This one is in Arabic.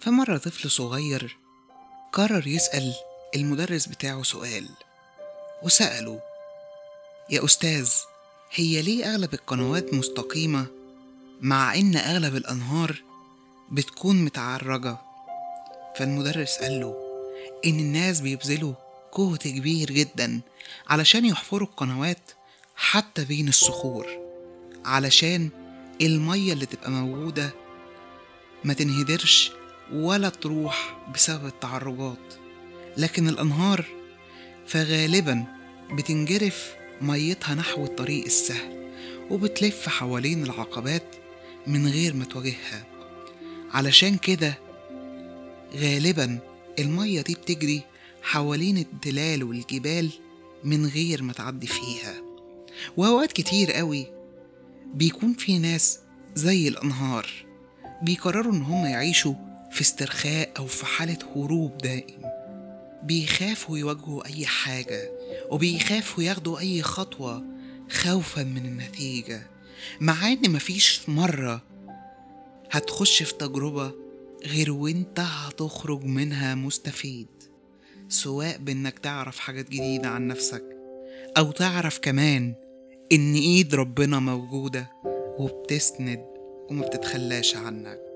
في مرة طفل صغير قرر يسأل المدرس بتاعه سؤال وسأله يا أستاذ هي ليه أغلب القنوات مستقيمة مع إن أغلب الأنهار بتكون متعرجة؟ فالمدرس قال له إن الناس بيبذلوا جهد كبير جدا علشان يحفروا القنوات حتى بين الصخور علشان المية اللي تبقى موجودة ما تنهدرش ولا تروح بسبب التعرجات لكن الأنهار فغالبا بتنجرف ميتها نحو الطريق السهل وبتلف حوالين العقبات من غير ما تواجهها. علشان كده غالبا المية دي بتجري حوالين التلال والجبال من غير ما تعدي فيها. وأوقات كتير قوي بيكون في ناس زي الأنهار بيقرروا إن هم يعيشوا في استرخاء أو في حالة هروب دائم. بيخافوا يواجهوا أي حاجة وبيخافوا ياخدوا أي خطوة خوفا من النتيجة. مع إن مفيش مرة هتخش في تجربة غير وأنت هتخرج منها مستفيد. سواء بإنك تعرف حاجات جديدة عن نفسك أو تعرف كمان إن إيد ربنا موجودة وبتسند وما بتتخلاش عنك.